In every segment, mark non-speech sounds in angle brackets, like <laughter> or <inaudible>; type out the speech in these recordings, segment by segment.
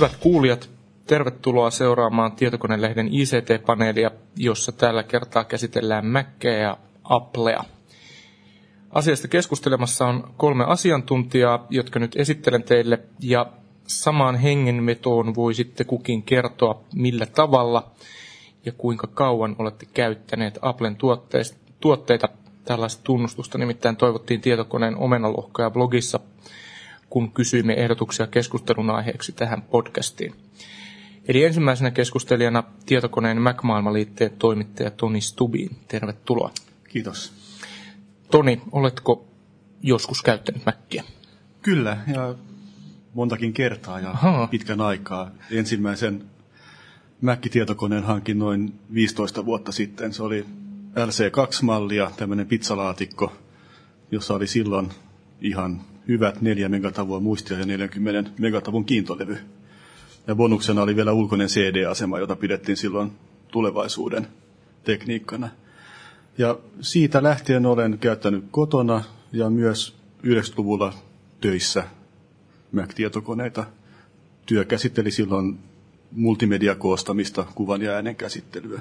Hyvät kuulijat, tervetuloa seuraamaan Tietokonelehden ICT-paneelia, jossa tällä kertaa käsitellään Mackeä ja Applea. Asiasta keskustelemassa on kolme asiantuntijaa, jotka nyt esittelen teille, ja samaan hengenvetoon voi sitten kukin kertoa, millä tavalla ja kuinka kauan olette käyttäneet Applen tuotteita. Tällaista tunnustusta nimittäin toivottiin tietokoneen omenalohkoja blogissa kun kysyimme ehdotuksia keskustelun aiheeksi tähän podcastiin. Eli ensimmäisenä keskustelijana tietokoneen Mac-maailmaliitteen toimittaja Toni Stubiin. Tervetuloa. Kiitos. Toni, oletko joskus käyttänyt Mäkkiä? Kyllä, ja montakin kertaa ja Aha. pitkän aikaa. Ensimmäisen Mac-tietokoneen hankin noin 15 vuotta sitten. Se oli LC2-mallia, tämmöinen pizzalaatikko, jossa oli silloin ihan hyvät 4 megatavua muistia ja 40 megatavun kiintolevy. Ja bonuksena oli vielä ulkoinen CD-asema, jota pidettiin silloin tulevaisuuden tekniikkana. Ja siitä lähtien olen käyttänyt kotona ja myös 90-luvulla töissä Mac-tietokoneita. Työ käsitteli silloin multimediakoostamista, kuvan ja äänen käsittelyä.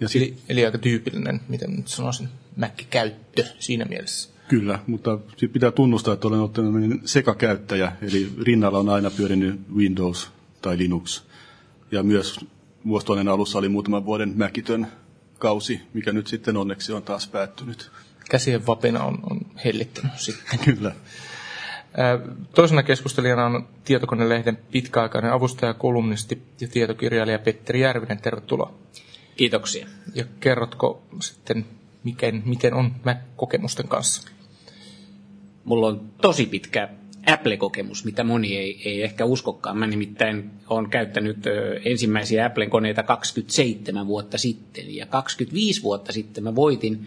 Ja sit... eli, eli aika tyypillinen, miten nyt sanoisin, Mac-käyttö siinä mielessä. Kyllä, mutta pitää tunnustaa, että olen ottanut sekakäyttäjä, eli rinnalla on aina pyörinyt Windows tai Linux. Ja myös vuosituhannen alussa oli muutaman vuoden mäkitön kausi, mikä nyt sitten onneksi on taas päättynyt. Käsien vapina on, on hellittänyt sitten. <laughs> Kyllä. Toisena keskustelijana on Tietokonelehden pitkäaikainen avustaja, kolumnisti ja tietokirjailija Petteri Järvinen. Tervetuloa. Kiitoksia. Ja kerrotko sitten, miten, miten on Mac-kokemusten kanssa? mulla on tosi pitkä Apple-kokemus, mitä moni ei, ei ehkä uskokaan. Mä nimittäin olen käyttänyt ensimmäisiä Apple-koneita 27 vuotta sitten ja 25 vuotta sitten mä voitin,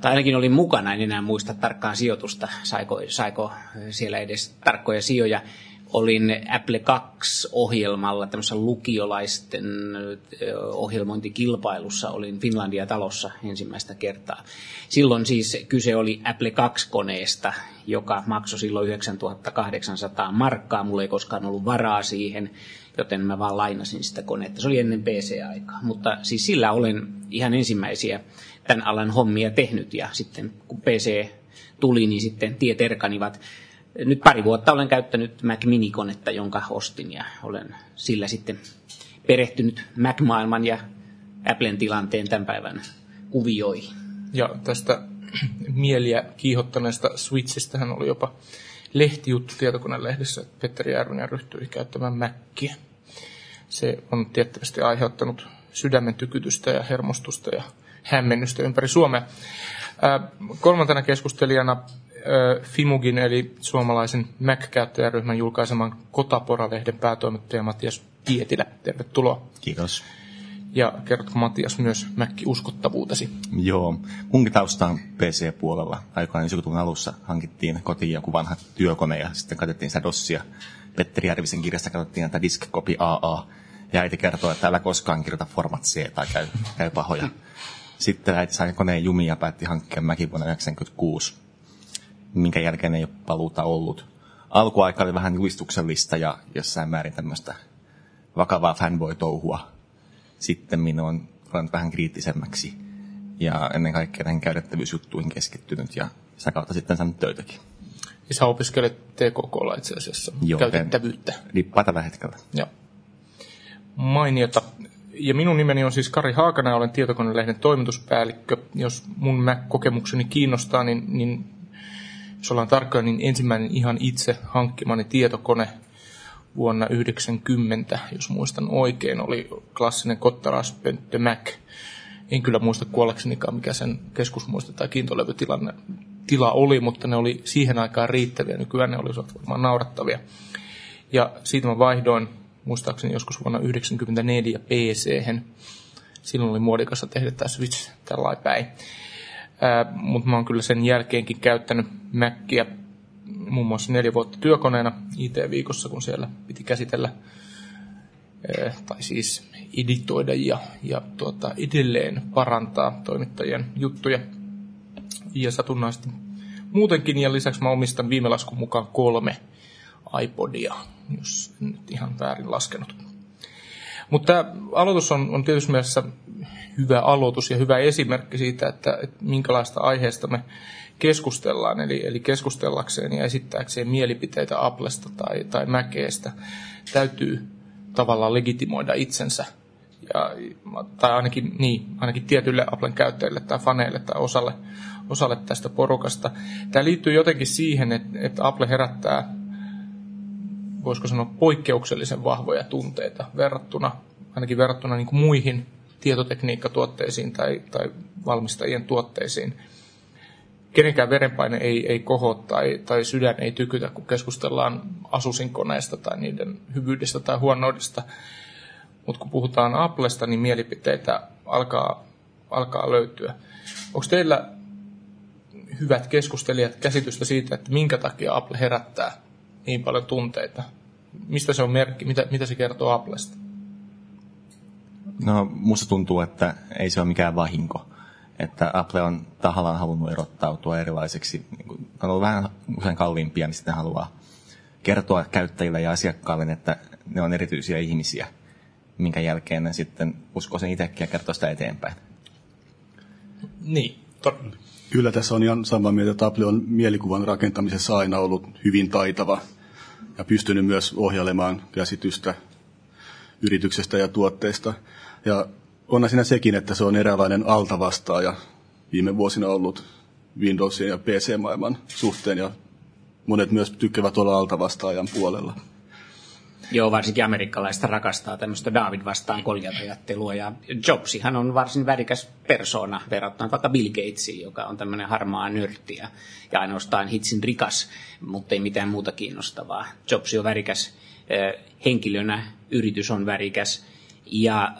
tai ainakin olin mukana, en enää muista tarkkaan sijoitusta, saiko, saiko siellä edes tarkkoja sijoja olin Apple 2-ohjelmalla, tämmöisessä lukiolaisten ohjelmointikilpailussa, olin Finlandia talossa ensimmäistä kertaa. Silloin siis kyse oli Apple 2-koneesta, joka maksoi silloin 9800 markkaa. Mulla ei koskaan ollut varaa siihen, joten mä vaan lainasin sitä konetta. Se oli ennen PC-aikaa. Mutta siis sillä olen ihan ensimmäisiä tämän alan hommia tehnyt ja sitten kun PC tuli, niin sitten tiet erkanivat nyt pari vuotta olen käyttänyt Mac Mini-konetta, jonka ostin ja olen sillä sitten perehtynyt Mac-maailman ja Applen tilanteen tämän päivän kuvioihin. Ja tästä <clears throat> mieliä kiihottaneesta Switchistä hän oli jopa lehtijuttu tietokonelehdessä, että Petteri Järvinen ryhtyi käyttämään Mackiä. Se on tiettävästi aiheuttanut sydämen tykytystä ja hermostusta ja hämmennystä ympäri Suomea. kolmantena keskustelijana Fimugin eli suomalaisen Mac-käyttäjäryhmän julkaiseman Kotapora-lehden päätoimittaja Matias Pietilä. Tervetuloa. Kiitos. Ja kerrotko Matias myös Mac-uskottavuutesi? Joo, munkin tausta on PC-puolella. Aikaan 90 alussa hankittiin kotiin joku vanha työkone ja sitten katsottiin sitä DOSsia. Petteri Järvisen kirjasta katsottiin näitä Disk Copy AA. Ja äiti kertoi, että älä koskaan kirjoita Format C tai käy, käy pahoja. Sitten äiti sai koneen jumiin ja päätti hankkia Macin vuonna 1996 minkä jälkeen ei ole paluuta ollut. Alkuaika oli vähän julistuksellista ja jossain määrin tämmöistä vakavaa fanboy-touhua. Sitten minä olen ruvennut vähän kriittisemmäksi ja ennen kaikkea näihin käytettävyysjuttuihin keskittynyt ja sitä kautta sitten saanut töitäkin. Ja sä opiskelet TKKlla itse asiassa Joo, käytettävyyttä. Lippaa tällä hetkellä. Joo. Mainiota. Ja minun nimeni on siis Kari Haakana ja olen tietokonelehden toimituspäällikkö. Jos mun kokemukseni kiinnostaa, niin, niin jos ollaan tarkkoja, niin ensimmäinen ihan itse hankkimani tietokone vuonna 90, jos muistan oikein, oli klassinen Kottaraspönttö Mac. En kyllä muista kuollaksenikaan, mikä sen keskusmuista tai kiintolevytilanne tila oli, mutta ne oli siihen aikaan riittäviä. Nykyään ne olisivat varmaan naurattavia. Ja siitä mä vaihdoin muistaakseni joskus vuonna 1994 pc. Silloin oli muodikasta tehdä tämä Switch tällä päin. Mutta mä oon kyllä sen jälkeenkin käyttänyt Mäkkiä muun muassa neljä vuotta työkoneena IT-viikossa, kun siellä piti käsitellä tai siis editoida ja, ja tuota, edelleen parantaa toimittajien juttuja. Ja satunnaisesti muutenkin, ja lisäksi mä omistan viime laskun mukaan kolme iPodia, jos en nyt ihan väärin laskenut. Mutta tämä aloitus on, on tietysti mielessä hyvä aloitus ja hyvä esimerkki siitä, että, että minkälaista aiheesta me keskustellaan. Eli, eli keskustellakseen ja esittääkseen mielipiteitä Applesta tai, tai Mäkeestä täytyy tavallaan legitimoida itsensä. Ja, tai ainakin, niin, ainakin tietyille Applen käyttäjille tai faneille tai osalle, osalle tästä porukasta. Tämä liittyy jotenkin siihen, että, että Apple herättää, voisiko sanoa, poikkeuksellisen vahvoja tunteita verrattuna, ainakin verrattuna niin kuin muihin tietotekniikkatuotteisiin tai, tai valmistajien tuotteisiin. Kenenkään verenpaine ei, ei koho tai, tai sydän ei tykytä, kun keskustellaan Asusin koneesta tai niiden hyvyydestä tai huonoudesta. Mutta kun puhutaan Applesta, niin mielipiteitä alkaa, alkaa löytyä. Onko teillä hyvät keskustelijat käsitystä siitä, että minkä takia Apple herättää niin paljon tunteita? Mistä se on merkki? Mitä, mitä se kertoo Applesta? No, musta tuntuu, että ei se ole mikään vahinko. Että Apple on tahallaan halunnut erottautua erilaiseksi. Niin on ollut vähän usein kalliimpia, niin sitten haluaa kertoa käyttäjille ja asiakkaille, että ne on erityisiä ihmisiä, minkä jälkeen ne sitten uskoo sen itsekin ja kertoo sitä eteenpäin. Niin, Kyllä tässä on ihan samaa mieltä, että Apple on mielikuvan rakentamisessa aina ollut hyvin taitava ja pystynyt myös ohjailemaan käsitystä yrityksestä ja tuotteista. Ja on siinä sekin, että se on eräänlainen altavastaaja viime vuosina ollut Windowsin ja PC-maailman suhteen, ja monet myös tykkäävät olla altavastaajan puolella. Joo, varsinkin amerikkalaista rakastaa tämmöistä David vastaan koljat-ajattelua. Ja Jobsihan on varsin värikäs persona verrattuna vaikka Bill Gatesiin, joka on tämmöinen harmaa nörtti ja, ja ainoastaan hitsin rikas, mutta ei mitään muuta kiinnostavaa. Jobs on värikäs henkilönä, yritys on värikäs ja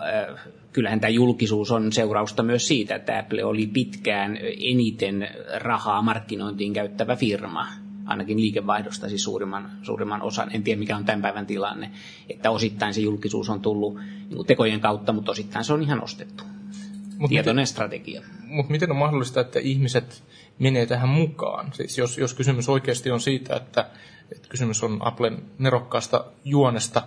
kyllähän tämä julkisuus on seurausta myös siitä, että Apple oli pitkään eniten rahaa markkinointiin käyttävä firma ainakin liikevaihdosta siis suurimman, suurimman osan. En tiedä, mikä on tämän päivän tilanne. Että osittain se julkisuus on tullut niin tekojen kautta, mutta osittain se on ihan ostettu. Mut Tietoinen miten, strategia. Mutta miten on mahdollista, että ihmiset menee tähän mukaan? Siis jos, jos kysymys oikeasti on siitä, että, että kysymys on Applen nerokkaasta juonesta,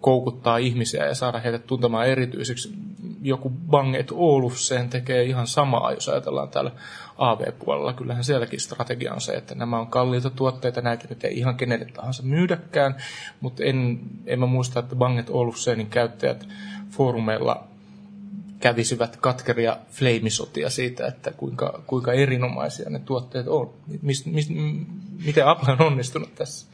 koukuttaa ihmisiä ja saada heitä tuntemaan erityiseksi. Joku Banget Olufsen tekee ihan samaa, jos ajatellaan täällä AV-puolella. Kyllähän sielläkin strategia on se, että nämä on kalliita tuotteita, näitä nyt ei ihan kenelle tahansa myydäkään, mutta en, en mä muista, että Banget Olufsenin käyttäjät foorumeilla kävisivät katkeria fleimisotia siitä, että kuinka, kuinka erinomaisia ne tuotteet on. Mis, mis, miten Apple on onnistunut tässä?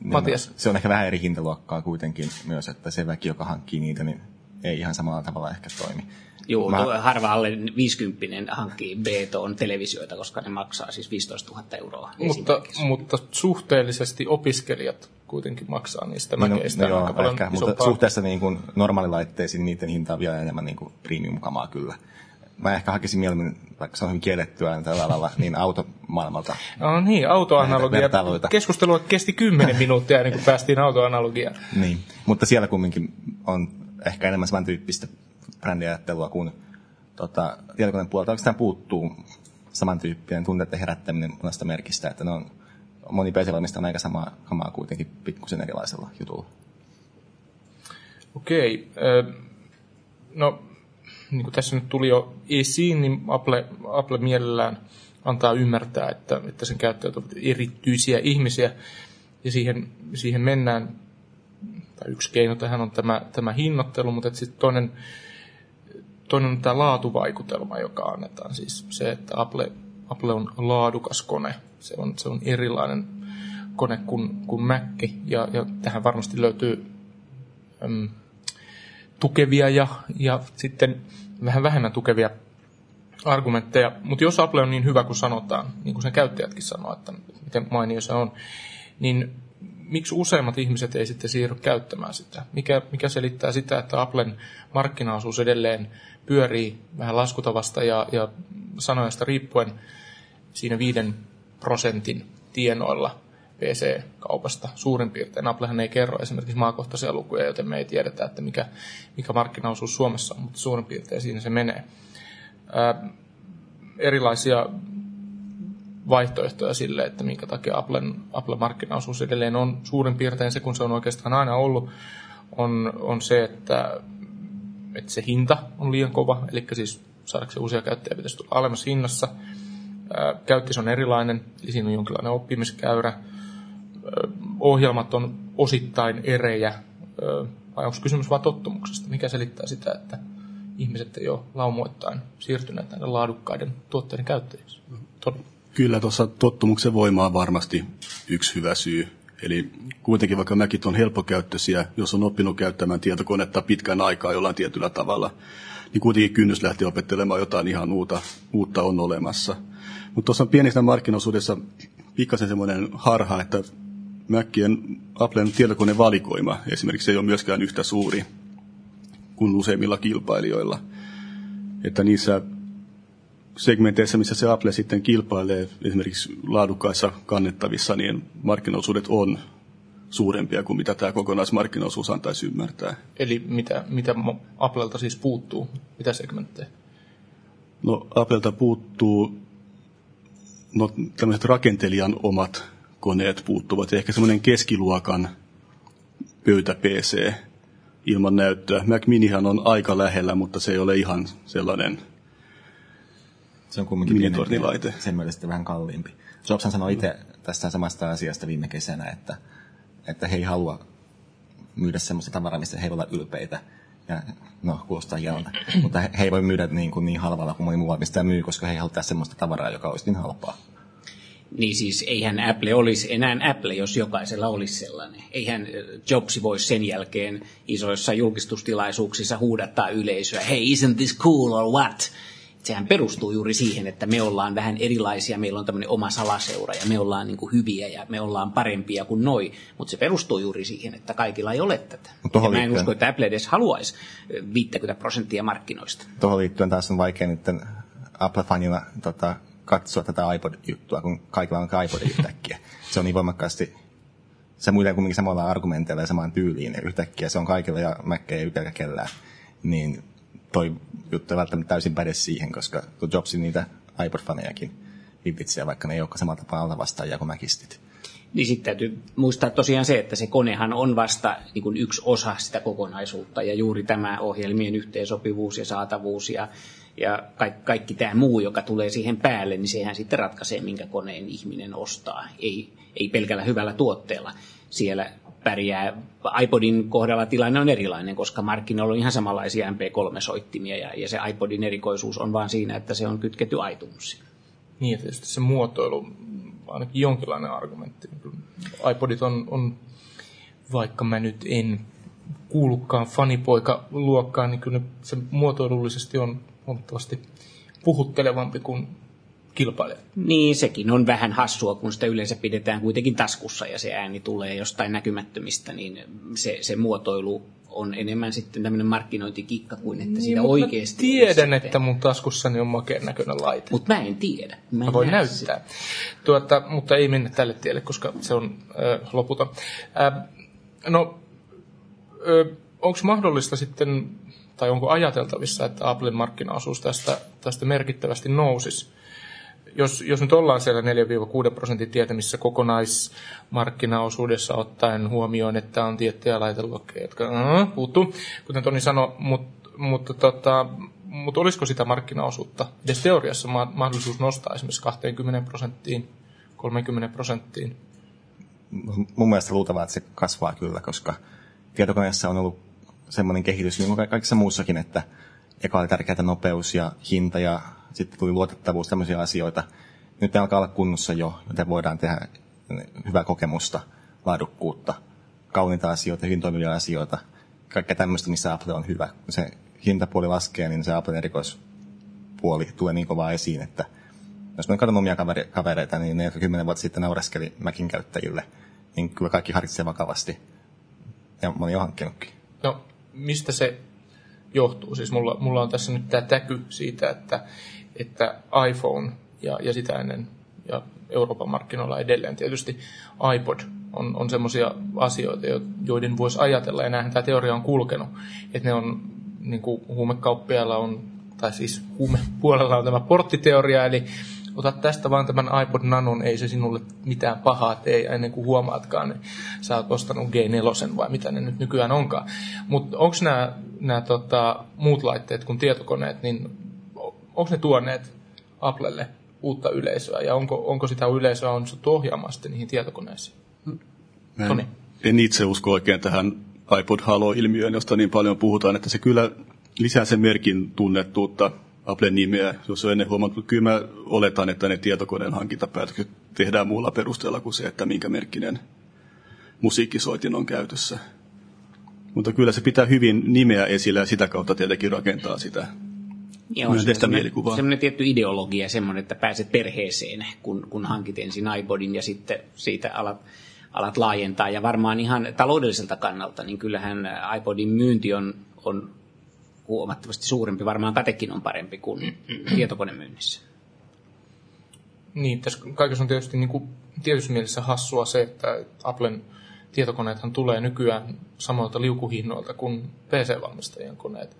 Niin Matias. Se on ehkä vähän eri hintaluokkaa kuitenkin myös, että se väki, joka hankkii niitä, niin ei ihan samalla tavalla ehkä toimi. Joo, Mä... harva alle 50 hankkii Beton televisioita, koska ne maksaa siis 15 000 euroa. Mutta, mutta suhteellisesti opiskelijat kuitenkin maksaa niistä niin, mäkeistä. No, joo, ehkä, mutta suhteessa niin kuin normaalilaitteisiin niiden hinta on vielä enemmän niin kuin premium-kamaa kyllä mä ehkä hakisin mieluummin, vaikka se on hyvin kiellettyä tällä lailla, niin automaailmalta. No niin, autoanalogia. Keskustelua kesti kymmenen minuuttia ennen kuin päästiin autoanalogiaan. Niin, mutta siellä kumminkin on ehkä enemmän samantyyppistä brändiajattelua kuin tota, tietokoneen puolelta. Oikeastaan puuttuu samantyyppinen tunteiden herättäminen monesta merkistä, että ne on moni pc on aika samaa kamaa kuitenkin pikkusen erilaisella jutulla. Okei. No niin kuin tässä nyt tuli jo esiin, niin Apple, Apple mielellään antaa ymmärtää, että, että sen käyttäjät ovat erityisiä ihmisiä, ja siihen, siihen mennään, tai yksi keino tähän on tämä, tämä hinnoittelu, mutta sitten toinen, toinen on tämä laatuvaikutelma, joka annetaan. Siis se, että Apple, Apple on laadukas kone, se on, se on erilainen kone kuin, kuin Mac, ja, ja tähän varmasti löytyy äm, tukevia ja, ja sitten vähän vähemmän tukevia argumentteja. Mutta jos Apple on niin hyvä kuin sanotaan, niin kuin sen käyttäjätkin sanoo, että miten mainio se on, niin miksi useimmat ihmiset ei sitten siirry käyttämään sitä? Mikä, mikä selittää sitä, että Applen markkinaosuus edelleen pyörii vähän laskutavasta ja, ja sanojasta riippuen siinä viiden prosentin tienoilla PC-kaupasta suurin piirtein. Applehan ei kerro esimerkiksi maakohtaisia lukuja, joten me ei tiedetä, että mikä, mikä markkinaosuus Suomessa on, mutta suurin piirtein siinä se menee. Ää, erilaisia vaihtoehtoja sille, että minkä takia Applen, Applen markkinaosuus edelleen on suurin piirtein se, kun se on oikeastaan aina ollut, on, on se, että, että se hinta on liian kova, eli siis saadakseen uusia käyttäjiä pitäisi tulla alemmassa hinnassa. Käyttis on erilainen, eli siinä on jonkinlainen oppimiskäyrä. Ohjelmat on osittain erejä, vai onko kysymys vain tottumuksesta? Mikä selittää sitä, että ihmiset ei ole laumoittain siirtyneet näiden laadukkaiden tuotteiden käyttäjiksi? Todella. Kyllä tuossa tottumuksen voima on varmasti yksi hyvä syy. Eli kuitenkin vaikka mäkin on helppokäyttöisiä, jos on oppinut käyttämään tietokonetta pitkän aikaa jollain tietyllä tavalla, niin kuitenkin kynnys lähteä opettelemaan jotain ihan uutta, uutta on olemassa. Mutta tuossa on pienistä markkinoisuudessa pikkasen semmoinen harha, että Mäkkien Applen tietokonevalikoima esimerkiksi ei ole myöskään yhtä suuri kuin useimmilla kilpailijoilla. Että niissä segmenteissä, missä se Apple sitten kilpailee esimerkiksi laadukkaissa kannettavissa, niin markkinaosuudet on suurempia kuin mitä tämä kokonaismarkkinaosuus antaisi ymmärtää. Eli mitä, mitä Applelta siis puuttuu? Mitä segmenttejä? No Applelta puuttuu no, tämmöiset rakentelijan omat koneet puuttuvat. Ehkä semmoinen keskiluokan pöytä-PC ilman näyttöä. Mac Minihan on aika lähellä, mutta se ei ole ihan sellainen se on kumminkin pienempi laite. sen mielestä vähän kalliimpi. Jobshan sanoi itse tästä samasta asiasta viime kesänä, että, että he ei halua myydä semmoista tavaraa, mistä he olla ylpeitä. Ja, no, kuulostaa hienolta. <clears throat> Mutta he, he ei voi myydä niin, kuin niin halvalla kuin moni muu mistä myy, koska he ei halua semmoista tavaraa, joka olisi niin halpaa. Niin siis eihän Apple olisi enää Apple, jos jokaisella olisi sellainen. Eihän Jobsi voisi sen jälkeen isoissa julkistustilaisuuksissa huudattaa yleisöä, hey, isn't this cool or what? Sehän perustuu juuri siihen, että me ollaan vähän erilaisia, meillä on tämmöinen oma salaseura ja me ollaan niin kuin hyviä ja me ollaan parempia kuin noi, mutta se perustuu juuri siihen, että kaikilla ei ole tätä. Ja mä en usko, että Apple edes haluaisi 50 prosenttia markkinoista. Tuohon liittyen taas on vaikea nyt Apple-fanina tota, katsoa tätä iPod-juttua, kun kaikilla on iPod yhtäkkiä. <laughs> Se on niin voimakkaasti se muuten kumminkin samalla argumenteilla ja samaan tyyliin. Ja yhtäkkiä se on kaikilla ja Mac ei kellään. Niin toi juttu ei välttämättä täysin päde siihen, koska Jobsin niitä iPod-fanejakin vivitsee, vaikka ne ei olekaan samalla tapaa alla vastaajia kuin Mäkistit. Niin sitten täytyy muistaa tosiaan se, että se konehan on vasta niin kuin yksi osa sitä kokonaisuutta ja juuri tämä ohjelmien yhteensopivuus ja saatavuus ja, ja kaikki, kaikki tämä muu, joka tulee siihen päälle, niin sehän sitten ratkaisee, minkä koneen ihminen ostaa. Ei, ei pelkällä hyvällä tuotteella. Siellä pärjää. iPodin kohdalla tilanne on erilainen, koska markkinoilla on ihan samanlaisia MP3-soittimia ja, ja se iPodin erikoisuus on vaan siinä, että se on kytketty iTunesiin. Niin, tietysti se muotoilu ainakin jonkinlainen argumentti. iPodit on, on vaikka mä nyt en kuulukaan fanipoika luokkaan, niin kyllä se muotoilullisesti on huomattavasti puhuttelevampi kuin kilpailijat. Niin, sekin on vähän hassua, kun sitä yleensä pidetään kuitenkin taskussa ja se ääni tulee jostain näkymättömistä, niin se, se muotoilu on enemmän sitten tämmöinen markkinointikikka kuin että niin, oikeasti... tiedän, että mun taskussani on makeen näköinen laite. Mutta mä en tiedä. Mä, en mä voin näyttää. Tuota, mutta ei mennä tälle tielle, koska se on äh, loputon. Äh, no, äh, onko mahdollista sitten, tai onko ajateltavissa, että Applen markkinaosuus tästä, tästä merkittävästi nousisi? Jos, jos nyt ollaan siellä 4-6 prosentin tietämissä kokonaismarkkinaosuudessa ottaen huomioon, että on tiettyjä laiteluokkeja, jotka uh, puuttuu, kuten Toni sanoi, mutta, mutta, tota, mutta olisiko sitä markkinaosuutta edes teoriassa mahdollisuus nostaa esimerkiksi 20 prosenttiin, 30 prosenttiin? Mun mielestä luultavaa, että se kasvaa kyllä, koska tietokoneessa on ollut semmoinen kehitys, niin kuin kaikissa muussakin, että eka oli tärkeää nopeus ja hinta ja sitten tuli luotettavuus, tämmöisiä asioita. Nyt ne alkaa olla kunnossa jo, joten voidaan tehdä hyvää kokemusta, laadukkuutta, kauniita asioita, hyvin toimivia asioita, kaikkea tämmöistä, missä Apple on hyvä. Kun se hintapuoli laskee, niin se Applen erikoispuoli tulee niin kovaa esiin, että jos mä katson omia kavereita, niin ne, jotka kymmenen vuotta sitten naureskeli Macin käyttäjille, niin kyllä kaikki harkitsee vakavasti. Ja olin jo hankkinutkin. No, mistä se johtuu? Siis mulla, mulla on tässä nyt tämä täky siitä, että, että iPhone ja, ja sitä ennen ja Euroopan markkinoilla edelleen tietysti iPod on, on semmoisia asioita, joiden voisi ajatella, ja näinhän tämä teoria on kulkenut, että ne on, niin kuin huumekauppiailla on, tai siis huumepuolella on tämä porttiteoria, eli otat tästä vaan tämän iPod Nanon, ei se sinulle mitään pahaa tee, ennen kuin huomaatkaan, niin sä oot ostanut G4 vai mitä ne nyt nykyään onkaan. Mutta onko nämä tota, muut laitteet kuin tietokoneet, niin onko ne tuoneet Applelle uutta yleisöä, ja onko, onko sitä yleisöä onnistuttu ohjaamaan sitten niihin tietokoneisiin? En, en itse usko oikein tähän iPod Halo-ilmiöön, josta niin paljon puhutaan, että se kyllä lisää sen merkin tunnettuutta Applen nimeä, jos on ennen huomattu. Kyllä mä oletan, että ne tietokoneen hankintapäätökset tehdään muulla perusteella kuin se, että minkä merkkinen musiikkisoitin on käytössä. Mutta kyllä se pitää hyvin nimeä esillä ja sitä kautta tietenkin rakentaa sitä Joo, myönteistä mielikuvaa. Semmoinen tietty ideologia, semmoinen, että pääset perheeseen, kun, kun hankit ensin iPodin ja sitten siitä alat, alat laajentaa. Ja varmaan ihan taloudelliselta kannalta, niin kyllähän iPodin myynti on, on huomattavasti suurempi. Varmaan katekin on parempi kuin tietokonemyynnissä. Niin, tässä kaikessa on tietysti niin kuin, tietyssä mielessä hassua se, että Applen tietokoneethan tulee nykyään samoilta liukuhinnoilta kuin PC-valmistajien koneet.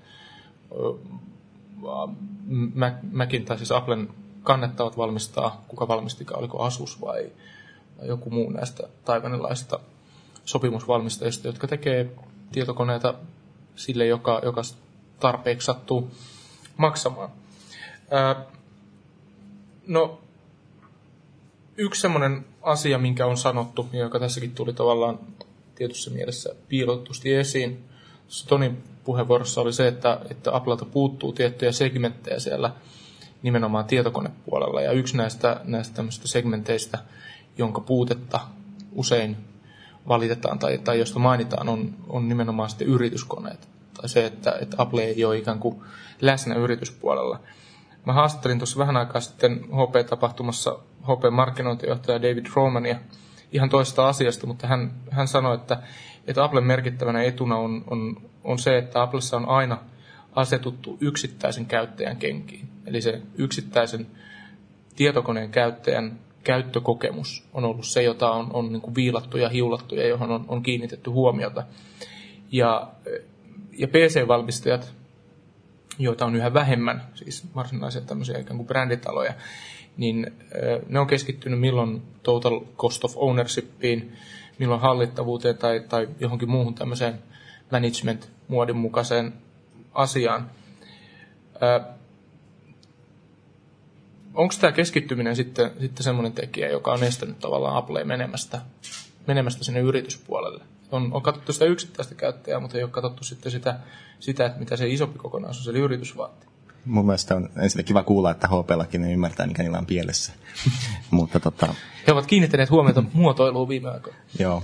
Macin tai siis Applen kannettavat valmistaa, kuka valmistikaan, oliko Asus vai, joku muu näistä taivanilaisista sopimusvalmistajista, jotka tekee tietokoneita sille, joka, joka tarpeeksi sattuu maksamaan. Ää, no, yksi semmoinen asia, minkä on sanottu, joka tässäkin tuli tavallaan tietyssä mielessä piilotusti esiin, Tonin puheenvuorossa oli se, että, että Applelta puuttuu tiettyjä segmenttejä siellä nimenomaan tietokonepuolella. Ja yksi näistä, näistä segmenteistä, jonka puutetta usein valitetaan tai, tai josta mainitaan, on, on nimenomaan sitten yrityskoneet tai se, että, että Apple ei ole ikään kuin läsnä yrityspuolella. Mä haastattelin tuossa vähän aikaa sitten HP-tapahtumassa HP-markkinointijohtaja David Romania ihan toista asiasta, mutta hän, hän sanoi, että, että Applen merkittävänä etuna on, on, on se, että Applessa on aina asetuttu yksittäisen käyttäjän kenkiin. Eli se yksittäisen tietokoneen käyttäjän käyttökokemus on ollut se, jota on, on niin kuin viilattu ja hiulattu ja johon on, on kiinnitetty huomiota. Ja ja PC-valmistajat, joita on yhä vähemmän, siis varsinaisia tämmöisiä ikään kuin bränditaloja, niin ne on keskittynyt milloin total cost of ownershipiin, milloin hallittavuuteen tai, tai johonkin muuhun tämmöiseen management-muodin mukaiseen asiaan. Onko tämä keskittyminen sitten, sitten semmoinen tekijä, joka on estänyt tavallaan Apple menemästä, menemästä sinne yrityspuolelle? on, on katsottu sitä yksittäistä käyttäjää, mutta ei ole katsottu sitten sitä, sitä että mitä se isompi kokonaisuus, eli yritys vaatii. Mun mielestä on ensinnäkin kiva kuulla, että HP-lakin ne ymmärtää, mikä niillä on pielessä. <laughs> mutta tota... He ovat kiinnittäneet huomiota muotoiluun viime aikoina. Joo.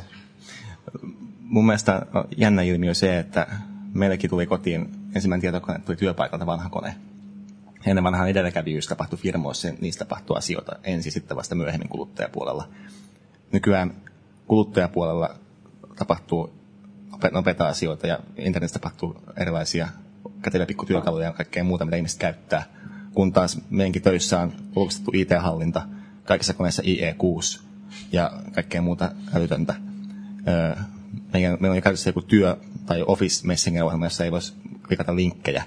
Mun mielestä jännä ilmiö se, että meillekin tuli kotiin, ensimmäinen tietokone tuli työpaikalta vanha kone. Ennen vanhan edelläkävijyys tapahtui firmoissa, niistä tapahtui asioita ensin, sitten vasta myöhemmin kuluttajapuolella. Nykyään kuluttajapuolella tapahtuu nopeita asioita ja internetissä tapahtuu erilaisia käteviä pikkutyökaluja ja kaikkea muuta, mitä ihmiset käyttää. Kun taas meidänkin töissä on ulkoistettu IT-hallinta, kaikissa koneissa IE6 ja kaikkea muuta älytöntä. meillä, on käytössä joku työ- tai Office Messenger-ohjelma, jossa ei voisi klikata linkkejä,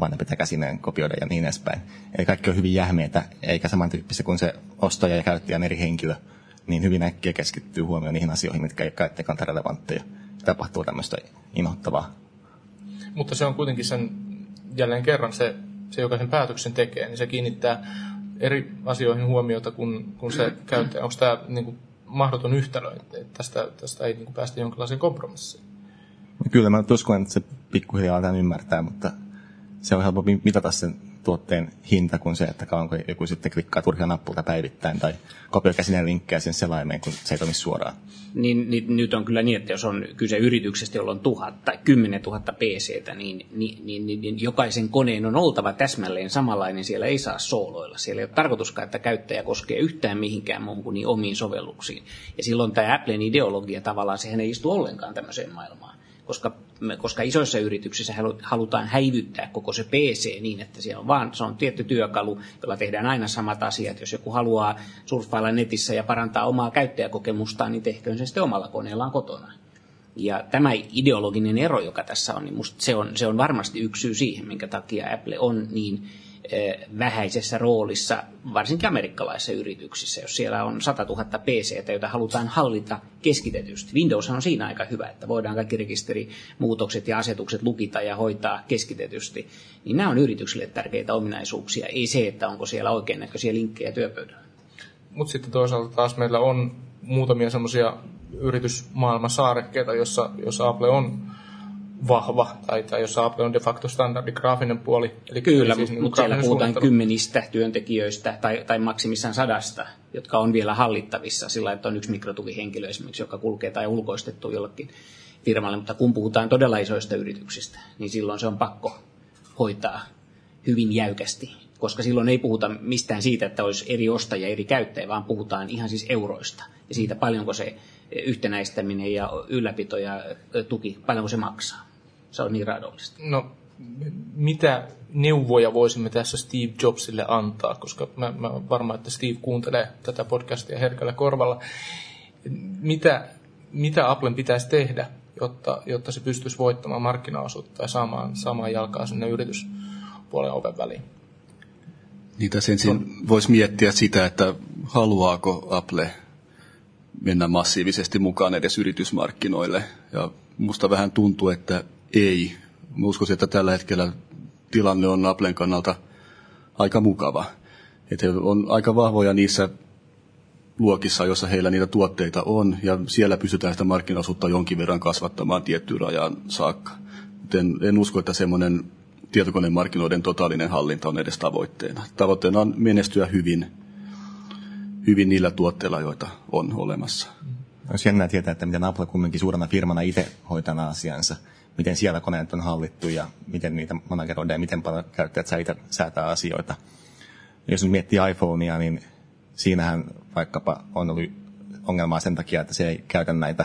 vaan ne pitää käsineen kopioida ja niin edespäin. Eli kaikki on hyvin jähmeitä, eikä samantyyppistä kuin se ostaja ja käyttäjä on eri henkilö niin hyvin äkkiä keskittyy huomioon niihin asioihin, mitkä ei kaikkein kannalta relevantteja. Tapahtuu tämmöistä inhottavaa. Mutta se on kuitenkin sen, jälleen kerran se, se joka sen päätöksen tekee, niin se kiinnittää eri asioihin huomiota kuin, kuin se <clears throat> käyttäjä. Onko tämä niin kuin, mahdoton yhtälö, että tästä, tästä ei niin kuin, päästä jonkinlaiseen kompromissiin? Kyllä mä uskon, että se pikkuhiljaa tämän ymmärtää, mutta se on helppo mitata sen tuotteen hinta kuin se, että kauanko joku sitten klikkaa turhia nappulta päivittäin tai kopioi käsineen linkkejä sen selaimeen, kun se ei toimi suoraan. Niin, niin, nyt on kyllä niin, että jos on kyse yrityksestä, jolla on tuhat tai kymmenen tuhatta PCtä, niin, niin, niin, niin, niin jokaisen koneen on oltava täsmälleen samanlainen. Siellä ei saa sooloilla. Siellä ei ole tarkoituskaan, että käyttäjä koskee yhtään mihinkään muun kuin niin omiin sovelluksiin. Ja silloin tämä Applen ideologia tavallaan, sehän ei istu ollenkaan tämmöiseen maailmaan koska, koska isoissa yrityksissä halutaan häivyttää koko se PC niin, että siellä on vaan, se on tietty työkalu, jolla tehdään aina samat asiat. Jos joku haluaa surffailla netissä ja parantaa omaa käyttäjäkokemustaan, niin tehköön se sitten omalla koneellaan kotona. Ja tämä ideologinen ero, joka tässä on, niin musta se on, se on varmasti yksi syy siihen, minkä takia Apple on niin vähäisessä roolissa, varsinkin amerikkalaisissa yrityksissä, jos siellä on 100 000 PC, joita halutaan hallita keskitetysti. Windows on siinä aika hyvä, että voidaan kaikki rekisterimuutokset ja asetukset lukita ja hoitaa keskitetysti. Niin nämä on yrityksille tärkeitä ominaisuuksia, ei se, että onko siellä oikein näköisiä linkkejä työpöydällä. Mutta sitten toisaalta taas meillä on muutamia semmoisia yritysmaailman saarekkeita, jossa, jossa Apple on vahva, tai, tai jos Apple on de facto standardi graafinen puoli. Eli Kyllä, siis niin mutta siellä puhutaan kymmenistä työntekijöistä tai, tai maksimissaan sadasta, jotka on vielä hallittavissa sillä, että on yksi mikrotukihenkilö esimerkiksi, joka kulkee tai ulkoistettu jollekin firmalle. Mutta kun puhutaan todella isoista yrityksistä, niin silloin se on pakko hoitaa hyvin jäykästi, koska silloin ei puhuta mistään siitä, että olisi eri ostajia ja eri käyttäjiä, vaan puhutaan ihan siis euroista ja siitä paljonko se yhtenäistäminen ja ylläpito ja tuki, paljonko se maksaa. Se on niin raadollista. No, mitä neuvoja voisimme tässä Steve Jobsille antaa, koska mä, mä varmaan, että Steve kuuntelee tätä podcastia herkällä korvalla. Mitä, mitä Applen pitäisi tehdä, jotta, jotta se pystyisi voittamaan markkinaosuutta ja saamaan, saamaan jalkaa sinne yrityspuolen oven väliin? Niin tässä ensin voisi miettiä sitä, että haluaako Apple mennä massiivisesti mukaan edes yritysmarkkinoille. Ja musta vähän tuntuu, että ei. Mä uskoisin, että tällä hetkellä tilanne on Applen kannalta aika mukava. Että he on aika vahvoja niissä luokissa, joissa heillä niitä tuotteita on, ja siellä pystytään sitä markkinaosuutta jonkin verran kasvattamaan tiettyyn rajaan saakka. En, en usko, että semmoinen tietokonemarkkinoiden totaalinen hallinta on edes tavoitteena. Tavoitteena on menestyä hyvin, hyvin niillä tuotteilla, joita on olemassa. Olisi jännää tietää, että miten Apple kumminkin suurena firmana itse hoitaa asiansa miten siellä koneet on hallittu ja miten niitä manageroidaan ja miten paljon käyttäjät itse säätää asioita. Jos nyt miettii iPhonea, niin siinähän vaikkapa on ollut ongelmaa sen takia, että se ei käytä näitä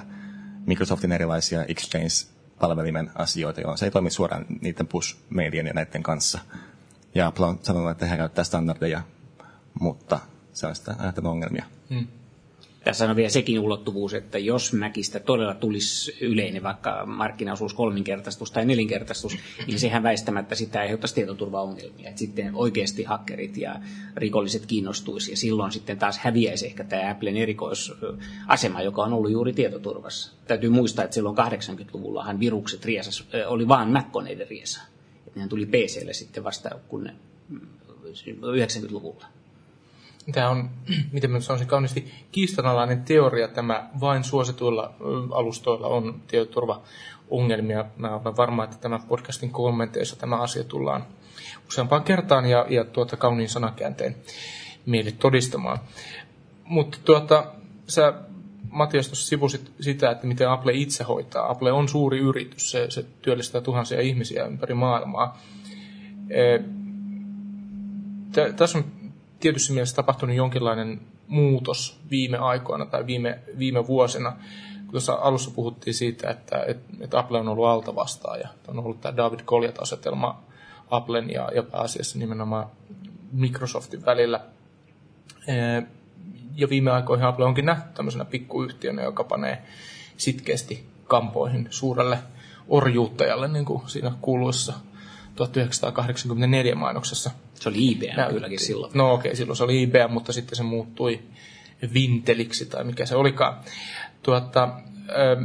Microsoftin erilaisia Exchange-palvelimen asioita, jolloin se ei toimi suoraan niiden push-mailien ja näiden kanssa. Ja Apple on sanonut, että he käyttää standardeja, mutta se on sitä ongelmia. Hmm. Tässä on vielä sekin ulottuvuus, että jos Mäkistä todella tulisi yleinen vaikka markkinaosuus kolminkertaistus tai nelinkertaistus, <laughs> niin sehän väistämättä sitä aiheuttaisi tietoturvaongelmia. Että sitten oikeasti hakkerit ja rikolliset kiinnostuisi ja silloin sitten taas häviäisi ehkä tämä Applen erikoisasema, joka on ollut juuri tietoturvassa. Täytyy muistaa, että silloin 80-luvullahan virukset riesas, oli vaan Mac-koneiden riesa. Että nehän tuli PClle sitten vasta kun ne 90-luvulla. Tämä on, <clears throat> miten mä sanoisin kauniisti, kiistanalainen teoria tämä vain suosituilla alustoilla on tietoturvaongelmia. Mä olen varma, että tämän podcastin kommenteissa tämä asia tullaan useampaan kertaan ja, ja tuota kauniin sanakäänteen meille todistamaan. Mutta tuota, sä Matias tuossa sivusit sitä, että miten Apple itse hoitaa. Apple on suuri yritys, se, se työllistää tuhansia ihmisiä ympäri maailmaa. E, tässä on tietyssä mielessä tapahtunut jonkinlainen muutos viime aikoina tai viime, viime vuosina. Tuossa alussa puhuttiin siitä, että, että Apple on ollut alta vastaan ja on ollut tämä David Goliath-asetelma Applen ja, ja pääasiassa nimenomaan Microsoftin välillä. Ja viime aikoina Apple onkin nähty tämmöisenä pikkuyhtiönä, joka panee sitkeästi kampoihin suurelle orjuuttajalle, niin kuin siinä kuuluissa 1984 mainoksessa. Se oli IBM näytti. kylläkin silloin. No okei, okay, silloin se oli IBM, mutta sitten se muuttui Vinteliksi tai mikä se olikaan. Tuota, ähm,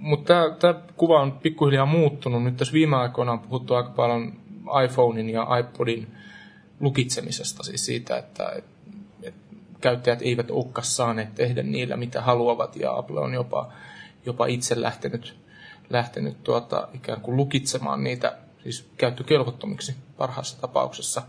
mutta tämä kuva on pikkuhiljaa muuttunut. Nyt tässä viime aikoina on puhuttu aika paljon iPhonein ja iPodin lukitsemisesta, siis siitä, että et, et käyttäjät eivät olekaan saaneet tehdä niillä, mitä haluavat, ja Apple on jopa, jopa itse lähtenyt, lähtenyt tuota, ikään kuin lukitsemaan niitä siis käyttökelvottomiksi parhaassa tapauksessa.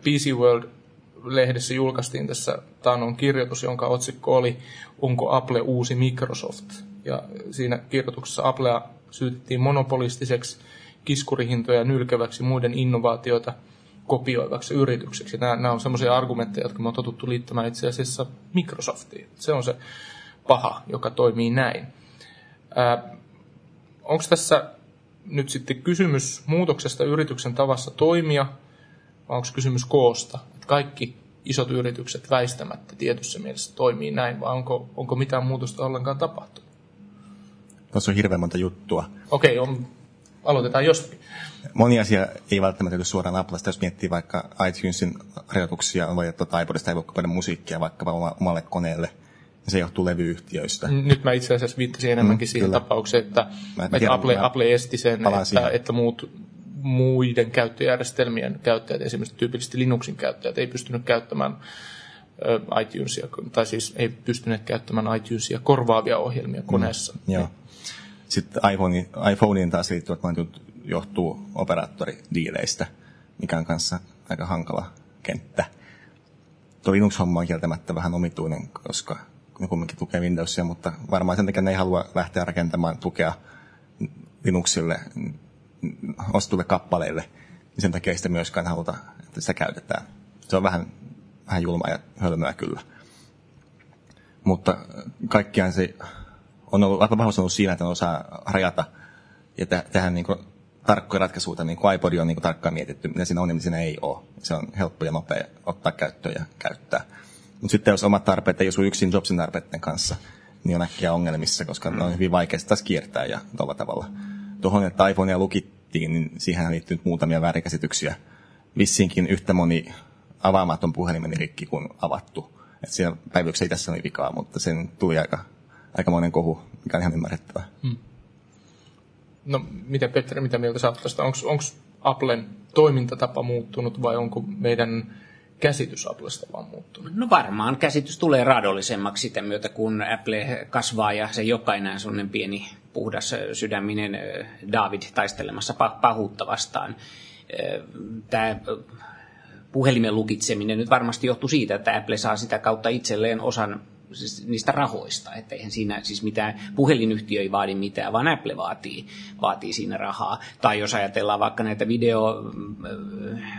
PC World-lehdessä julkaistiin tässä taannon kirjoitus, jonka otsikko oli Onko Apple uusi Microsoft? Ja siinä kirjoituksessa Applea syytettiin monopolistiseksi, kiskurihintoja nylkeväksi muiden innovaatioita kopioivaksi yritykseksi. Nämä, nämä on sellaisia argumentteja, jotka me on totuttu liittämään itse asiassa Microsoftiin. Se on se paha, joka toimii näin. Onko tässä nyt sitten kysymys muutoksesta yrityksen tavassa toimia, vai onko kysymys koosta? Että kaikki isot yritykset väistämättä tietyssä mielessä toimii näin, vai onko, onko mitään muutosta ollenkaan tapahtunut? Tuossa on hirveän monta juttua. Okei, on, aloitetaan jostakin. Moni asia ei välttämättä ole suoraan Applesta. Jos miettii vaikka iTunesin rajoituksia, on että iPodista ei voi musiikkia vaikka omalle koneelle – se johtuu levyyhtiöistä. Nyt mä itse asiassa viittasin enemmänkin mm, siihen kyllä. tapaukseen, että, että tiedän, Apple, Apple esti sen, että, että muut muiden käyttöjärjestelmien käyttäjät, esimerkiksi tyypillisesti Linuxin käyttäjät, ei pystynyt käyttämään iTunesia, tai siis ei pystyneet käyttämään iTunesia korvaavia ohjelmia koneessa. Mm, joo. Sitten iPhone, iPhoneen taas liittyvät mainitut johtuu operaattoridiileistä, mikä on kanssa aika hankala kenttä. Tuo Linux-homma on kieltämättä vähän omituinen, koska ne kumminkin tukee Windowsia, mutta varmaan sen takia ne ei halua lähteä rakentamaan tukea Linuxille ostetulle kappaleille, niin sen takia ei sitä myöskään haluta, että sitä käytetään. Se on vähän, vähän julmaa ja hölmöä kyllä. Mutta kaikkiaan se on ollut, aika vahvasti ollut siinä, että on osaa rajata ja tehdä niin kuin tarkkoja ratkaisuja, niin kuin iPod on niin kuin tarkkaan mietitty, mitä siinä on ja mitä siinä ei ole. Se on helppo ja nopea ottaa käyttöön ja käyttää. Mutta sitten jos omat tarpeet ei osu yksin Jobsin tarpeiden kanssa, niin on äkkiä ongelmissa, koska ne on hyvin vaikea taas kiertää ja tuolla tavalla. Tuohon, että iPhonea lukittiin, niin siihen liittyy muutamia väärinkäsityksiä. Vissiinkin yhtä moni avaamaton puhelin meni rikki kuin avattu. Et siellä päivyksessä ei tässä ole vikaa, mutta sen tuli aika, aikamoinen kohu, mikä on ihan ymmärrettävää. Hmm. No, mitä Petteri, mitä mieltä sä tästä? Onko Applen toimintatapa muuttunut vai onko meidän käsitys Applesta vaan muuttunut? No varmaan käsitys tulee raadollisemmaksi sitä myötä, kun Apple kasvaa ja se jokainen sellainen pieni puhdas sydäminen David taistelemassa pahuutta vastaan. Tämä puhelimen lukitseminen nyt varmasti johtuu siitä, että Apple saa sitä kautta itselleen osan siis niistä rahoista. Että eihän siinä siis mitään, puhelinyhtiö ei vaadi mitään, vaan Apple vaatii, vaatii siinä rahaa. Tai jos ajatellaan vaikka näitä video,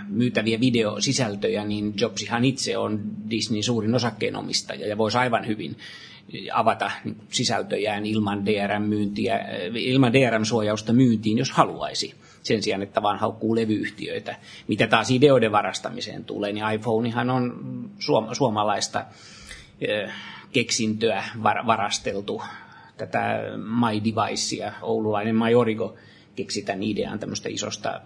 myytäviä videosisältöjä, niin Jobsihan itse on Disneyn suurin osakkeenomistaja ja voisi aivan hyvin avata sisältöjään ilman DRM-myyntiä, ilman DRM-suojausta myyntiin, jos haluaisi sen sijaan, että vaan haukkuu levyyhtiöitä. Mitä taas ideoiden varastamiseen tulee, niin iPhonehan on suom- keksintöä var- varasteltu, tätä My Devicea, oululainen Majorigo keksi tämän idean tämmöistä isosta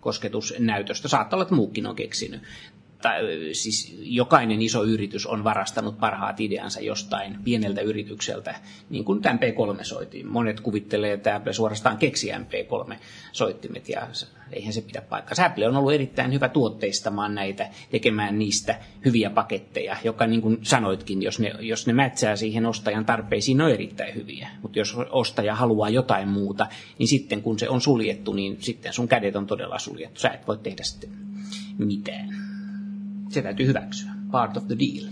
kosketusnäytöstä. Saattaa olla, että muukin on keksinyt tai, siis jokainen iso yritys on varastanut parhaat ideansa jostain pieneltä yritykseltä, niin kuin tämä MP3-soitin. Monet kuvittelee, että Apple suorastaan keksi MP3-soittimet, ja eihän se pidä paikkaa. Apple on ollut erittäin hyvä tuotteistamaan näitä, tekemään niistä hyviä paketteja, joka niin kuin sanoitkin, jos ne, jos ne mätsää siihen ostajan tarpeisiin, ne on erittäin hyviä. Mutta jos ostaja haluaa jotain muuta, niin sitten kun se on suljettu, niin sitten sun kädet on todella suljettu. Sä et voi tehdä sitten mitään se täytyy hyväksyä. Part of the deal.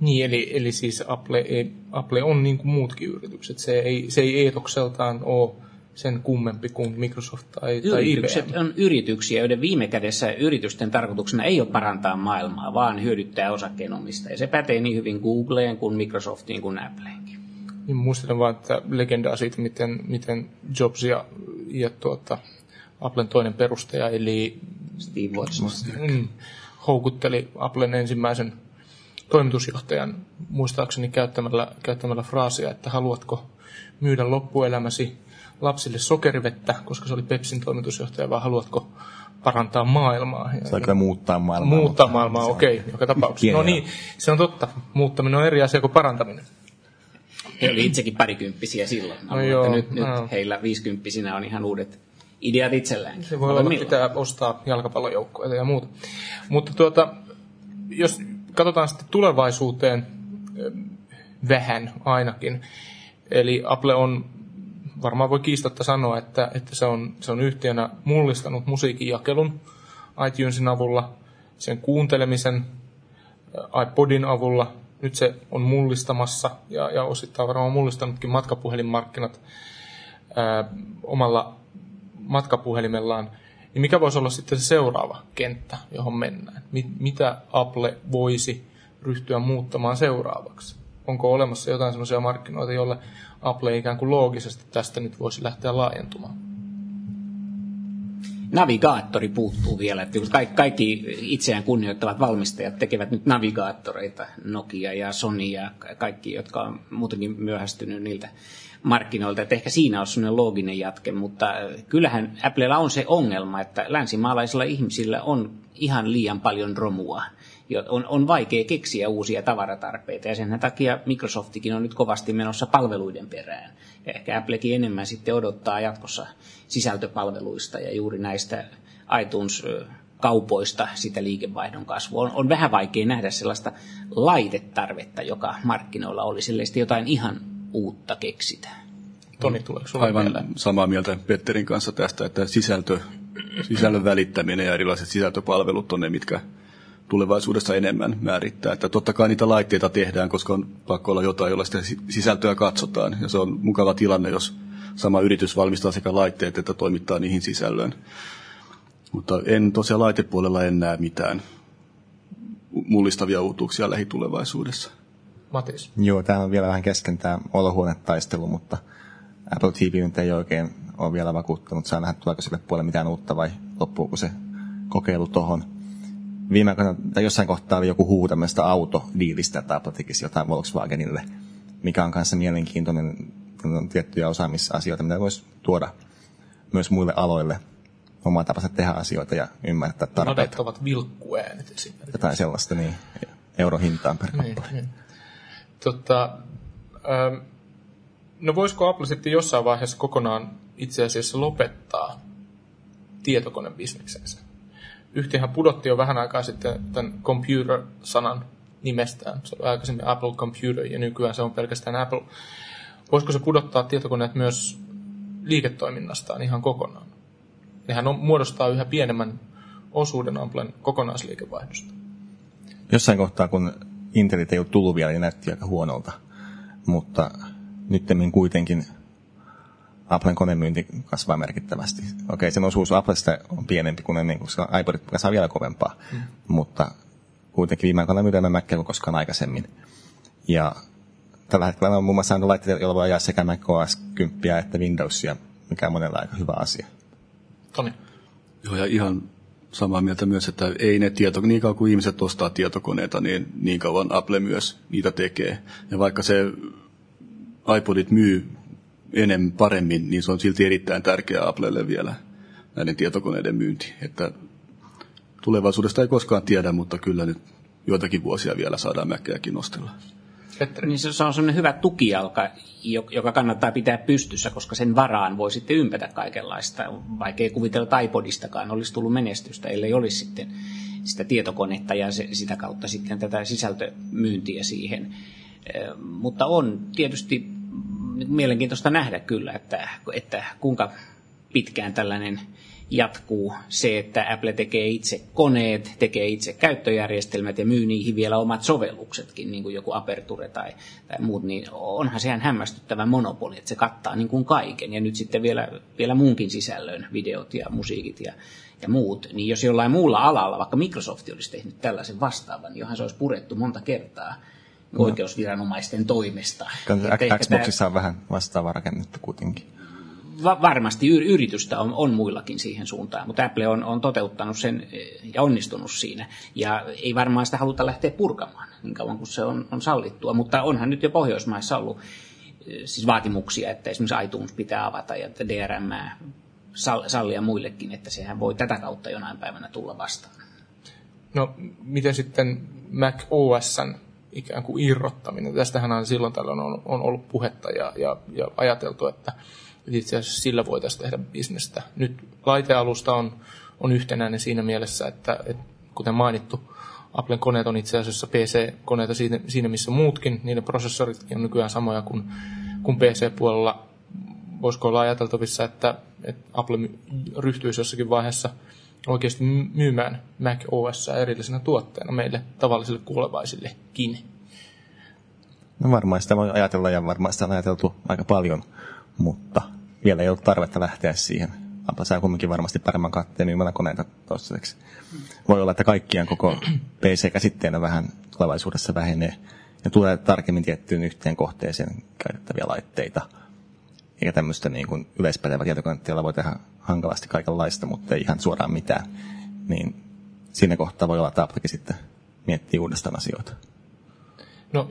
Niin, eli, eli siis Apple, ei, Apple on niin kuin muutkin yritykset. Se ei, se ei eetokseltaan ole sen kummempi kuin Microsoft tai, Yritykset tai IBM. on yrityksiä, joiden viime kädessä yritysten tarkoituksena ei ole parantaa maailmaa, vaan hyödyttää osakkeenomistajia. Se pätee niin hyvin Googleen kuin Microsoftiin kuin Appleenkin. Niin muistan vaan, että legendaa siitä, miten, miten Jobs ja, ja tuota, Applen toinen perustaja, eli Steve Wozniak. Mm, houkutteli Applen ensimmäisen toimitusjohtajan muistaakseni käyttämällä, käyttämällä fraasia, että haluatko myydä loppuelämäsi lapsille sokerivettä, koska se oli Pepsin toimitusjohtaja, vai haluatko parantaa maailmaa. Saiko muuttaa maailmaa? Muuttaa maailmaa, okei, okay, joka tapauksessa. No niin, se on totta. Muuttaminen on eri asia kuin parantaminen. He oli itsekin parikymppisiä silloin. No, joo, nyt, no. nyt heillä viisikymppisinä on ihan uudet ideat itselleen. Se voi olla, pitää ostaa jalkapallojoukkoja ja muuta. Mutta tuota, jos katsotaan sitten tulevaisuuteen vähän ainakin, eli Apple on, varmaan voi kiistatta sanoa, että, että se, on, se on yhtiönä mullistanut musiikin jakelun iTunesin avulla, sen kuuntelemisen iPodin avulla. Nyt se on mullistamassa ja, ja osittain varmaan mullistanutkin matkapuhelinmarkkinat ää, omalla matkapuhelimellaan. Niin mikä voisi olla sitten se seuraava kenttä, johon mennään? Mitä Apple voisi ryhtyä muuttamaan seuraavaksi? Onko olemassa jotain sellaisia markkinoita, joille Apple ikään kuin loogisesti tästä nyt voisi lähteä laajentumaan? navigaattori puuttuu vielä. Että kaikki, kaikki itseään kunnioittavat valmistajat tekevät nyt navigaattoreita, Nokia ja Sony ja kaikki, jotka on muutenkin myöhästynyt niiltä markkinoilta. Että ehkä siinä on sellainen looginen jatke, mutta kyllähän Applella on se ongelma, että länsimaalaisilla ihmisillä on ihan liian paljon romua on, on vaikea keksiä uusia tavaratarpeita ja sen takia Microsoftikin on nyt kovasti menossa palveluiden perään. Ja ehkä Applekin enemmän sitten odottaa jatkossa sisältöpalveluista ja juuri näistä iTunes kaupoista sitä liikevaihdon kasvua. On, on vähän vaikea nähdä sellaista laitetarvetta, joka markkinoilla oli, sille jotain ihan uutta keksitään. Toni, tuleeko Aivan mieleen? samaa mieltä Petterin kanssa tästä, että sisältö, sisällön välittäminen ja erilaiset sisältöpalvelut on ne, mitkä tulevaisuudessa enemmän määrittää. Että totta kai niitä laitteita tehdään, koska on pakko olla jotain, jolla sitä sisältöä katsotaan. Ja se on mukava tilanne, jos sama yritys valmistaa sekä laitteet että toimittaa niihin sisällön. Mutta en tosiaan laitepuolella en näe mitään mullistavia uutuuksia lähitulevaisuudessa. Matis. Joo, tämä on vielä vähän kesken tämä olohuonetaistelu, mutta Apple TV nyt ei oikein ole vielä vakuuttanut. Saa nähdä, tuleeko sille puolelle mitään uutta vai loppuuko se kokeilu tuohon viime aikoina, tai jossain kohtaa oli joku huu tämmöistä autodiilistä, että Apple tekisi jotain Volkswagenille, mikä on kanssa mielenkiintoinen on tiettyjä osaamisasioita, mitä voisi tuoda myös muille aloille omaa tapansa tehdä asioita ja ymmärtää tarpeita. Nodettavat vilkkuäänet esimerkiksi. Jotain sellaista, niin eurohintaan per niin, Niin. Tota, ähm, no voisiko Apple sitten jossain vaiheessa kokonaan itse asiassa lopettaa tietokonebisneksensä? yhtiöhän pudotti jo vähän aikaa sitten tämän computer-sanan nimestään. Se oli aikaisemmin Apple Computer ja nykyään se on pelkästään Apple. Voisiko se pudottaa tietokoneet myös liiketoiminnastaan ihan kokonaan? Nehän on, muodostaa yhä pienemmän osuuden Applen kokonaisliikevaihdosta. Jossain kohtaa, kun Intelit ei ole tullut vielä, niin näytti aika huonolta. Mutta nyt kuitenkin Applen konemyynti kasvaa merkittävästi. Okei, sen osuus Applesta on pienempi kuin ennen, koska iPodit kasvaa vielä kovempaa, mm. mutta kuitenkin viime aikoina myydään Mackia kuin koskaan aikaisemmin. Ja tällä hetkellä on muun muassa laitteita, joilla voi ajaa sekä Mac OS 10 että Windowsia, mikä on monella aika hyvä asia. Toni. Joo, ja ihan samaa mieltä myös, että ei ne tieto, niin kauan kuin ihmiset ostaa tietokoneita, niin niin kauan Apple myös niitä tekee. Ja vaikka se iPodit myy enemmän paremmin, niin se on silti erittäin tärkeää Applelle vielä näiden tietokoneiden myynti. Että tulevaisuudesta ei koskaan tiedä, mutta kyllä nyt joitakin vuosia vielä saadaan mäkeäkin nostella. Niin se on sellainen hyvä tukijalka, joka kannattaa pitää pystyssä, koska sen varaan voi sitten ympätä kaikenlaista. Vaikea kuvitella, että iPodistakaan olisi tullut menestystä, ellei olisi sitten sitä tietokonetta ja se, sitä kautta sitten tätä sisältömyyntiä siihen. Mutta on tietysti mielenkiintoista nähdä kyllä, että, että kuinka pitkään tällainen jatkuu se, että Apple tekee itse koneet, tekee itse käyttöjärjestelmät ja myy niihin vielä omat sovelluksetkin, niin kuin joku Aperture tai, tai muut, niin onhan sehän hämmästyttävä monopoli, että se kattaa niin kuin kaiken. Ja nyt sitten vielä, vielä muunkin sisällön, videot ja musiikit ja, ja muut, niin jos jollain muulla alalla, vaikka Microsoft olisi tehnyt tällaisen vastaavan, niin johon se olisi purettu monta kertaa, no. oikeusviranomaisten toimesta. Xboxissa on vähän vastaavaa rakennettu kuitenkin. Va- varmasti yritystä on, on muillakin siihen suuntaan, mutta Apple on, on toteuttanut sen eh, ja onnistunut siinä. Ja ei varmaan sitä haluta lähteä purkamaan niin kauan kuin se on, on sallittua, mutta onhan nyt jo Pohjoismaissa ollut eh, siis vaatimuksia, että esimerkiksi iTunes pitää avata ja että DRM sallia muillekin, että sehän voi tätä kautta jonain päivänä tulla vastaan. No, miten sitten Mac OSn ikään kuin irrottaminen. Tästähän on silloin tällöin on, on ollut puhetta ja, ja, ja ajateltu, että itse asiassa sillä voitaisiin tehdä bisnestä. Nyt laitealusta on, on yhtenäinen siinä mielessä, että, että kuten mainittu, Applen koneet on itse asiassa PC-koneita siinä, siinä missä muutkin. Niiden prosessorit on nykyään samoja kuin, kuin PC-puolella. Voisiko olla ajateltavissa, että, että Apple ryhtyisi jossakin vaiheessa oikeasti myymään Mac OS erillisenä tuotteena meille tavallisille kuulevaisillekin. No varmaan sitä voi ajatella ja varmaan sitä on ajateltu aika paljon, mutta vielä ei ollut tarvetta lähteä siihen. Apple saa kumminkin varmasti paremman katteen myymällä koneita toistaiseksi. Voi olla, että kaikkien koko <clears throat> PC-käsitteenä vähän tulevaisuudessa vähenee ja tulee tarkemmin tiettyyn yhteen kohteeseen käytettäviä laitteita. Eikä tämmöistä niin kuin yleispätevä tietokonetta, jolla voi tehdä hankalasti kaikenlaista, mutta ei ihan suoraan mitään. Niin siinä kohtaa voi olla, että Applekin sitten miettii uudestaan asioita. No,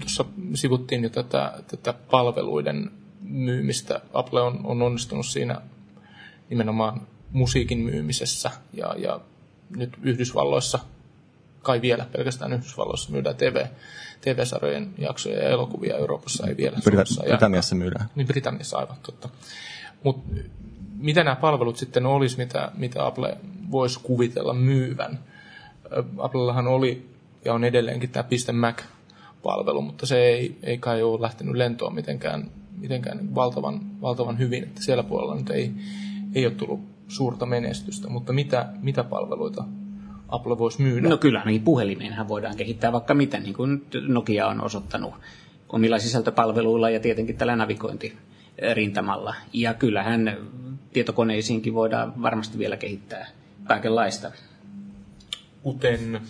tuossa sivuttiin jo tätä, tätä palveluiden myymistä. Apple on, on onnistunut siinä nimenomaan musiikin myymisessä ja, ja nyt Yhdysvalloissa, kai vielä pelkästään Yhdysvalloissa myydään TV, TV-sarjojen jaksoja ja elokuvia Euroopassa ei vielä. Brit- Britanniassa myydään. Niin Britanniassa aivan totta. Mutta mitä nämä palvelut sitten olisi, mitä, mitä Apple voisi kuvitella myyvän? Applellahan oli ja on edelleenkin tämä .Mac-palvelu, mutta se ei, ei kai ole lähtenyt lentoon mitenkään, mitenkään valtavan, valtavan hyvin, että siellä puolella nyt ei, ei ole tullut suurta menestystä, mutta mitä, mitä palveluita Apple voisi myydä? No kyllä, niin puhelimeenhan voidaan kehittää vaikka miten, niin kuin Nokia on osoittanut omilla sisältöpalveluilla ja tietenkin tällä navigointirintamalla. Ja kyllähän tietokoneisiinkin voidaan varmasti vielä kehittää kaikenlaista. Kuten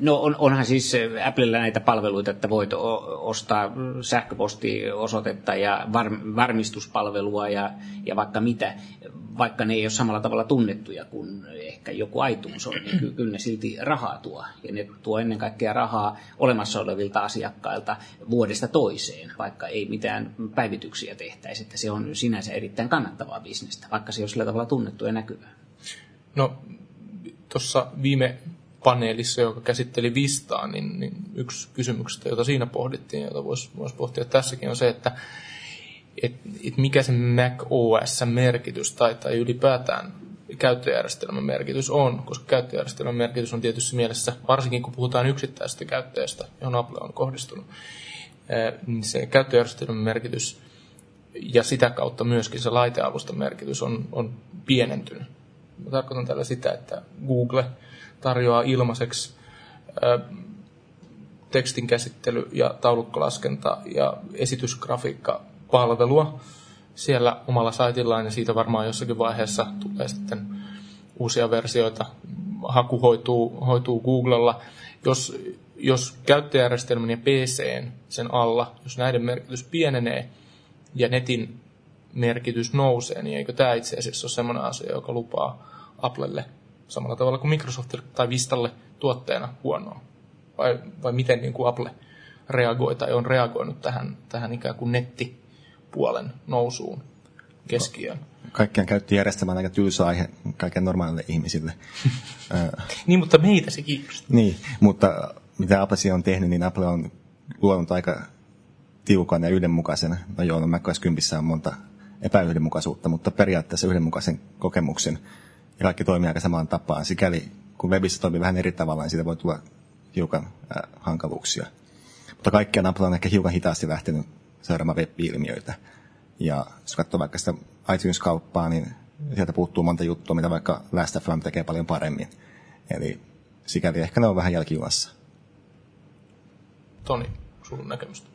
No on, onhan siis Applella näitä palveluita, että voit ostaa sähköpostiosoitetta ja var, varmistuspalvelua ja, ja vaikka mitä, vaikka ne ei ole samalla tavalla tunnettuja kuin ehkä joku iTunes on, niin kyllä, kyllä ne silti rahaa tuo. Ja ne tuo ennen kaikkea rahaa olemassa olevilta asiakkailta vuodesta toiseen, vaikka ei mitään päivityksiä tehtäisi. Että se on sinänsä erittäin kannattavaa bisnestä, vaikka se on sillä tavalla tunnettu ja näkyvää. No tuossa viime paneelissa, joka käsitteli Vistaa, niin, niin yksi kysymyksistä, jota siinä pohdittiin, jota voisi vois pohtia tässäkin, on se, että et, et mikä se Mac OS-merkitys tai, tai ylipäätään käyttöjärjestelmän merkitys on, koska käyttöjärjestelmän merkitys on tietysti mielessä, varsinkin kun puhutaan yksittäisestä käyttäjästä, johon Apple on kohdistunut, niin se käyttöjärjestelmän merkitys ja sitä kautta myöskin se laiteavuston merkitys on, on pienentynyt. Mä tarkoitan tällä sitä, että Google – tarjoaa ilmaiseksi tekstin käsittely- ja taulukkolaskenta- ja esitysgrafiikka-palvelua siellä omalla saitillaan, ja siitä varmaan jossakin vaiheessa tulee sitten uusia versioita. Haku hoituu, hoituu Googlella. Jos, jos käyttöjärjestelmän ja PC sen alla, jos näiden merkitys pienenee ja netin merkitys nousee, niin eikö tämä itse asiassa ole sellainen asia, joka lupaa Applelle samalla tavalla kuin Microsoftille tai Vistalle tuotteena huonoa? Vai, vai miten niin kuin Apple reagoi tai on reagoinut tähän, tähän ikään kuin nettipuolen nousuun keskiöön? Kaikkien käyttöjärjestelmä on aika tylsä aihe kaiken normaalille ihmisille. <laughs> niin, mutta meitä se kiinnostaa. Niin, mutta mitä Apple on tehnyt, niin Apple on luonut aika tiukan ja yhdenmukaisen, no joo, no macOS 10 on monta epäyhdenmukaisuutta, mutta periaatteessa yhdenmukaisen kokemuksen ja kaikki toimii aika samaan tapaan. Sikäli kun webissä toimii vähän eri tavalla, niin siitä voi tulla hiukan äh, hankaluuksia. Mutta kaikkia Apple on ehkä hiukan hitaasti lähtenyt seuraamaan web-ilmiöitä. Ja jos katsoo vaikka sitä iTunes-kauppaa, niin sieltä puuttuu monta juttua, mitä vaikka Last.fm tekee paljon paremmin. Eli sikäli ehkä ne on vähän jälkijunassa. Toni, sun näkemystä?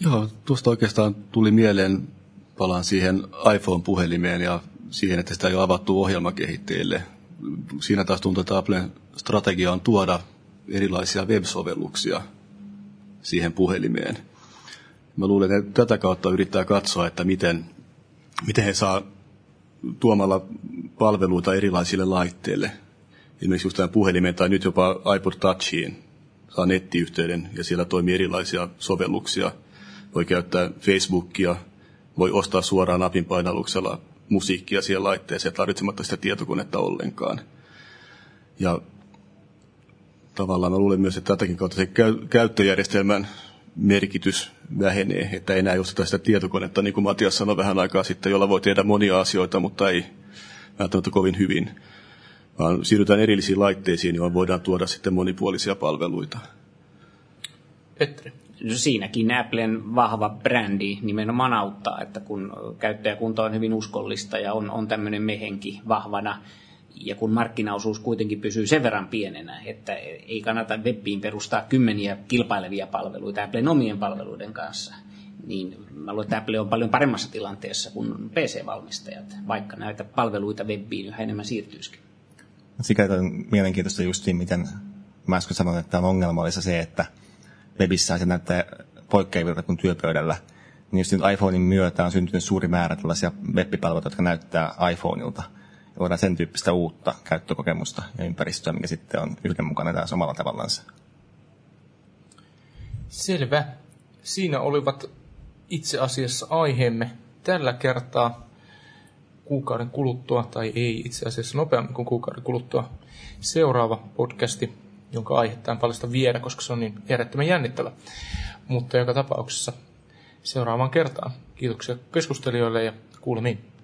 Joo, tuosta oikeastaan tuli mieleen, palaan siihen iPhone-puhelimeen ja siihen, että sitä ei ole avattu ohjelmakehittäjille. Siinä taas tuntuu, että Applen strategia on tuoda erilaisia web-sovelluksia siihen puhelimeen. Mä luulen, että tätä kautta yrittää katsoa, että miten, miten he saa tuomalla palveluita erilaisille laitteille. Esimerkiksi just tämän puhelimeen tai nyt jopa iPod Touchiin saa nettiyhteyden ja siellä toimii erilaisia sovelluksia. Voi käyttää Facebookia, voi ostaa suoraan napin painalluksella musiikkia siihen laitteeseen tarvitsematta sitä tietokonetta ollenkaan. Ja tavallaan mä luulen myös, että tätäkin kautta se käyttöjärjestelmän merkitys vähenee, että ei enää osteta sitä tietokonetta, niin kuin Matias sanoi vähän aikaa sitten, jolla voi tehdä monia asioita, mutta ei välttämättä kovin hyvin. Vaan siirrytään erillisiin laitteisiin, joilla voidaan tuoda sitten monipuolisia palveluita. Petri siinäkin Applen vahva brändi nimenomaan auttaa, että kun käyttäjäkunta on hyvin uskollista ja on, on tämmöinen mehenki vahvana Ja kun markkinaosuus kuitenkin pysyy sen verran pienenä, että ei kannata webbiin perustaa kymmeniä kilpailevia palveluita Applen omien palveluiden kanssa, niin mä luulen, että Apple on paljon paremmassa tilanteessa kuin PC-valmistajat, vaikka näitä palveluita webbiin yhä enemmän siirtyisikin. Sikäli on mielenkiintoista justiin, miten mä äsken sanoin, että on ongelmallista se, että webissä se näyttää poikkeavilta kuin työpöydällä. Niin just nyt iPhonein myötä on syntynyt suuri määrä tällaisia web-palveluita, jotka näyttää iPhoneilta. Ja voidaan sen tyyppistä uutta käyttökokemusta ja ympäristöä, mikä sitten on yhdenmukainen taas omalla tavallansa. Selvä. Siinä olivat itse asiassa aiheemme tällä kertaa kuukauden kuluttua, tai ei itse asiassa nopeammin kuin kuukauden kuluttua, seuraava podcasti, jonka aihetta en paljasta vielä, koska se on niin järjettömän jännittävä. Mutta joka tapauksessa seuraavaan kertaan. Kiitoksia keskustelijoille ja kuulemiin.